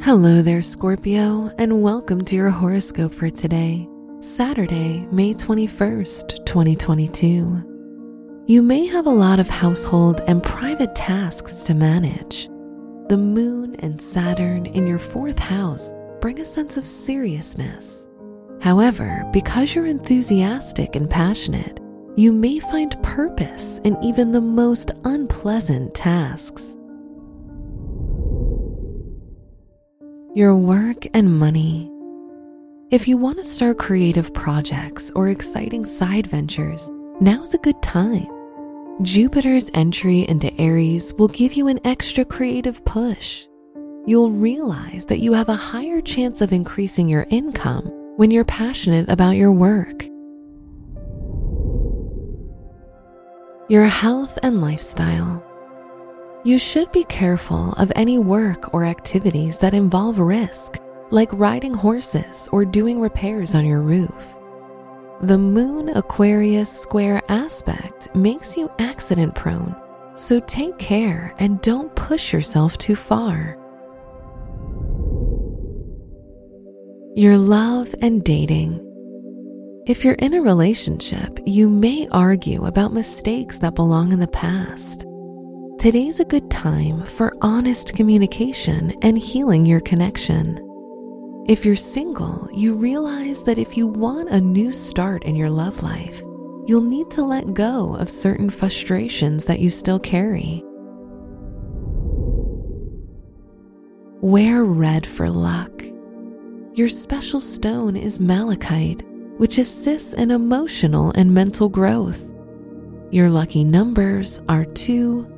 Hello there, Scorpio, and welcome to your horoscope for today, Saturday, May 21st, 2022. You may have a lot of household and private tasks to manage. The moon and Saturn in your fourth house bring a sense of seriousness. However, because you're enthusiastic and passionate, you may find purpose in even the most unpleasant tasks. Your work and money. If you want to start creative projects or exciting side ventures, now's a good time. Jupiter's entry into Aries will give you an extra creative push. You'll realize that you have a higher chance of increasing your income when you're passionate about your work. Your health and lifestyle. You should be careful of any work or activities that involve risk, like riding horses or doing repairs on your roof. The Moon Aquarius square aspect makes you accident prone, so take care and don't push yourself too far. Your love and dating. If you're in a relationship, you may argue about mistakes that belong in the past. Today's a good time for honest communication and healing your connection. If you're single, you realize that if you want a new start in your love life, you'll need to let go of certain frustrations that you still carry. Wear red for luck. Your special stone is malachite which assists in emotional and mental growth. Your lucky numbers are 2,